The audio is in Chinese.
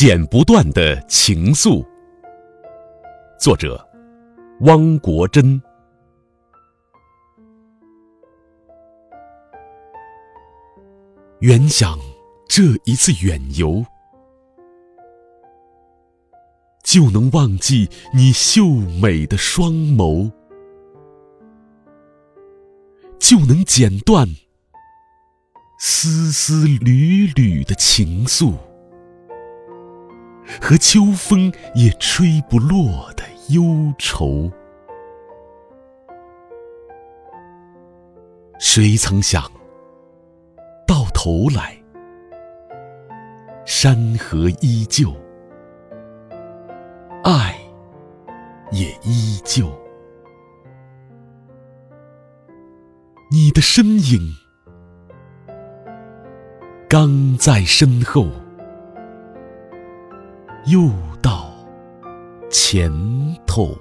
剪不断的情愫，作者汪国真。原想这一次远游，就能忘记你秀美的双眸，就能剪断丝丝缕缕的情愫。和秋风也吹不落的忧愁，谁曾想到头来，山河依旧，爱也依旧，你的身影刚在身后。又到前头。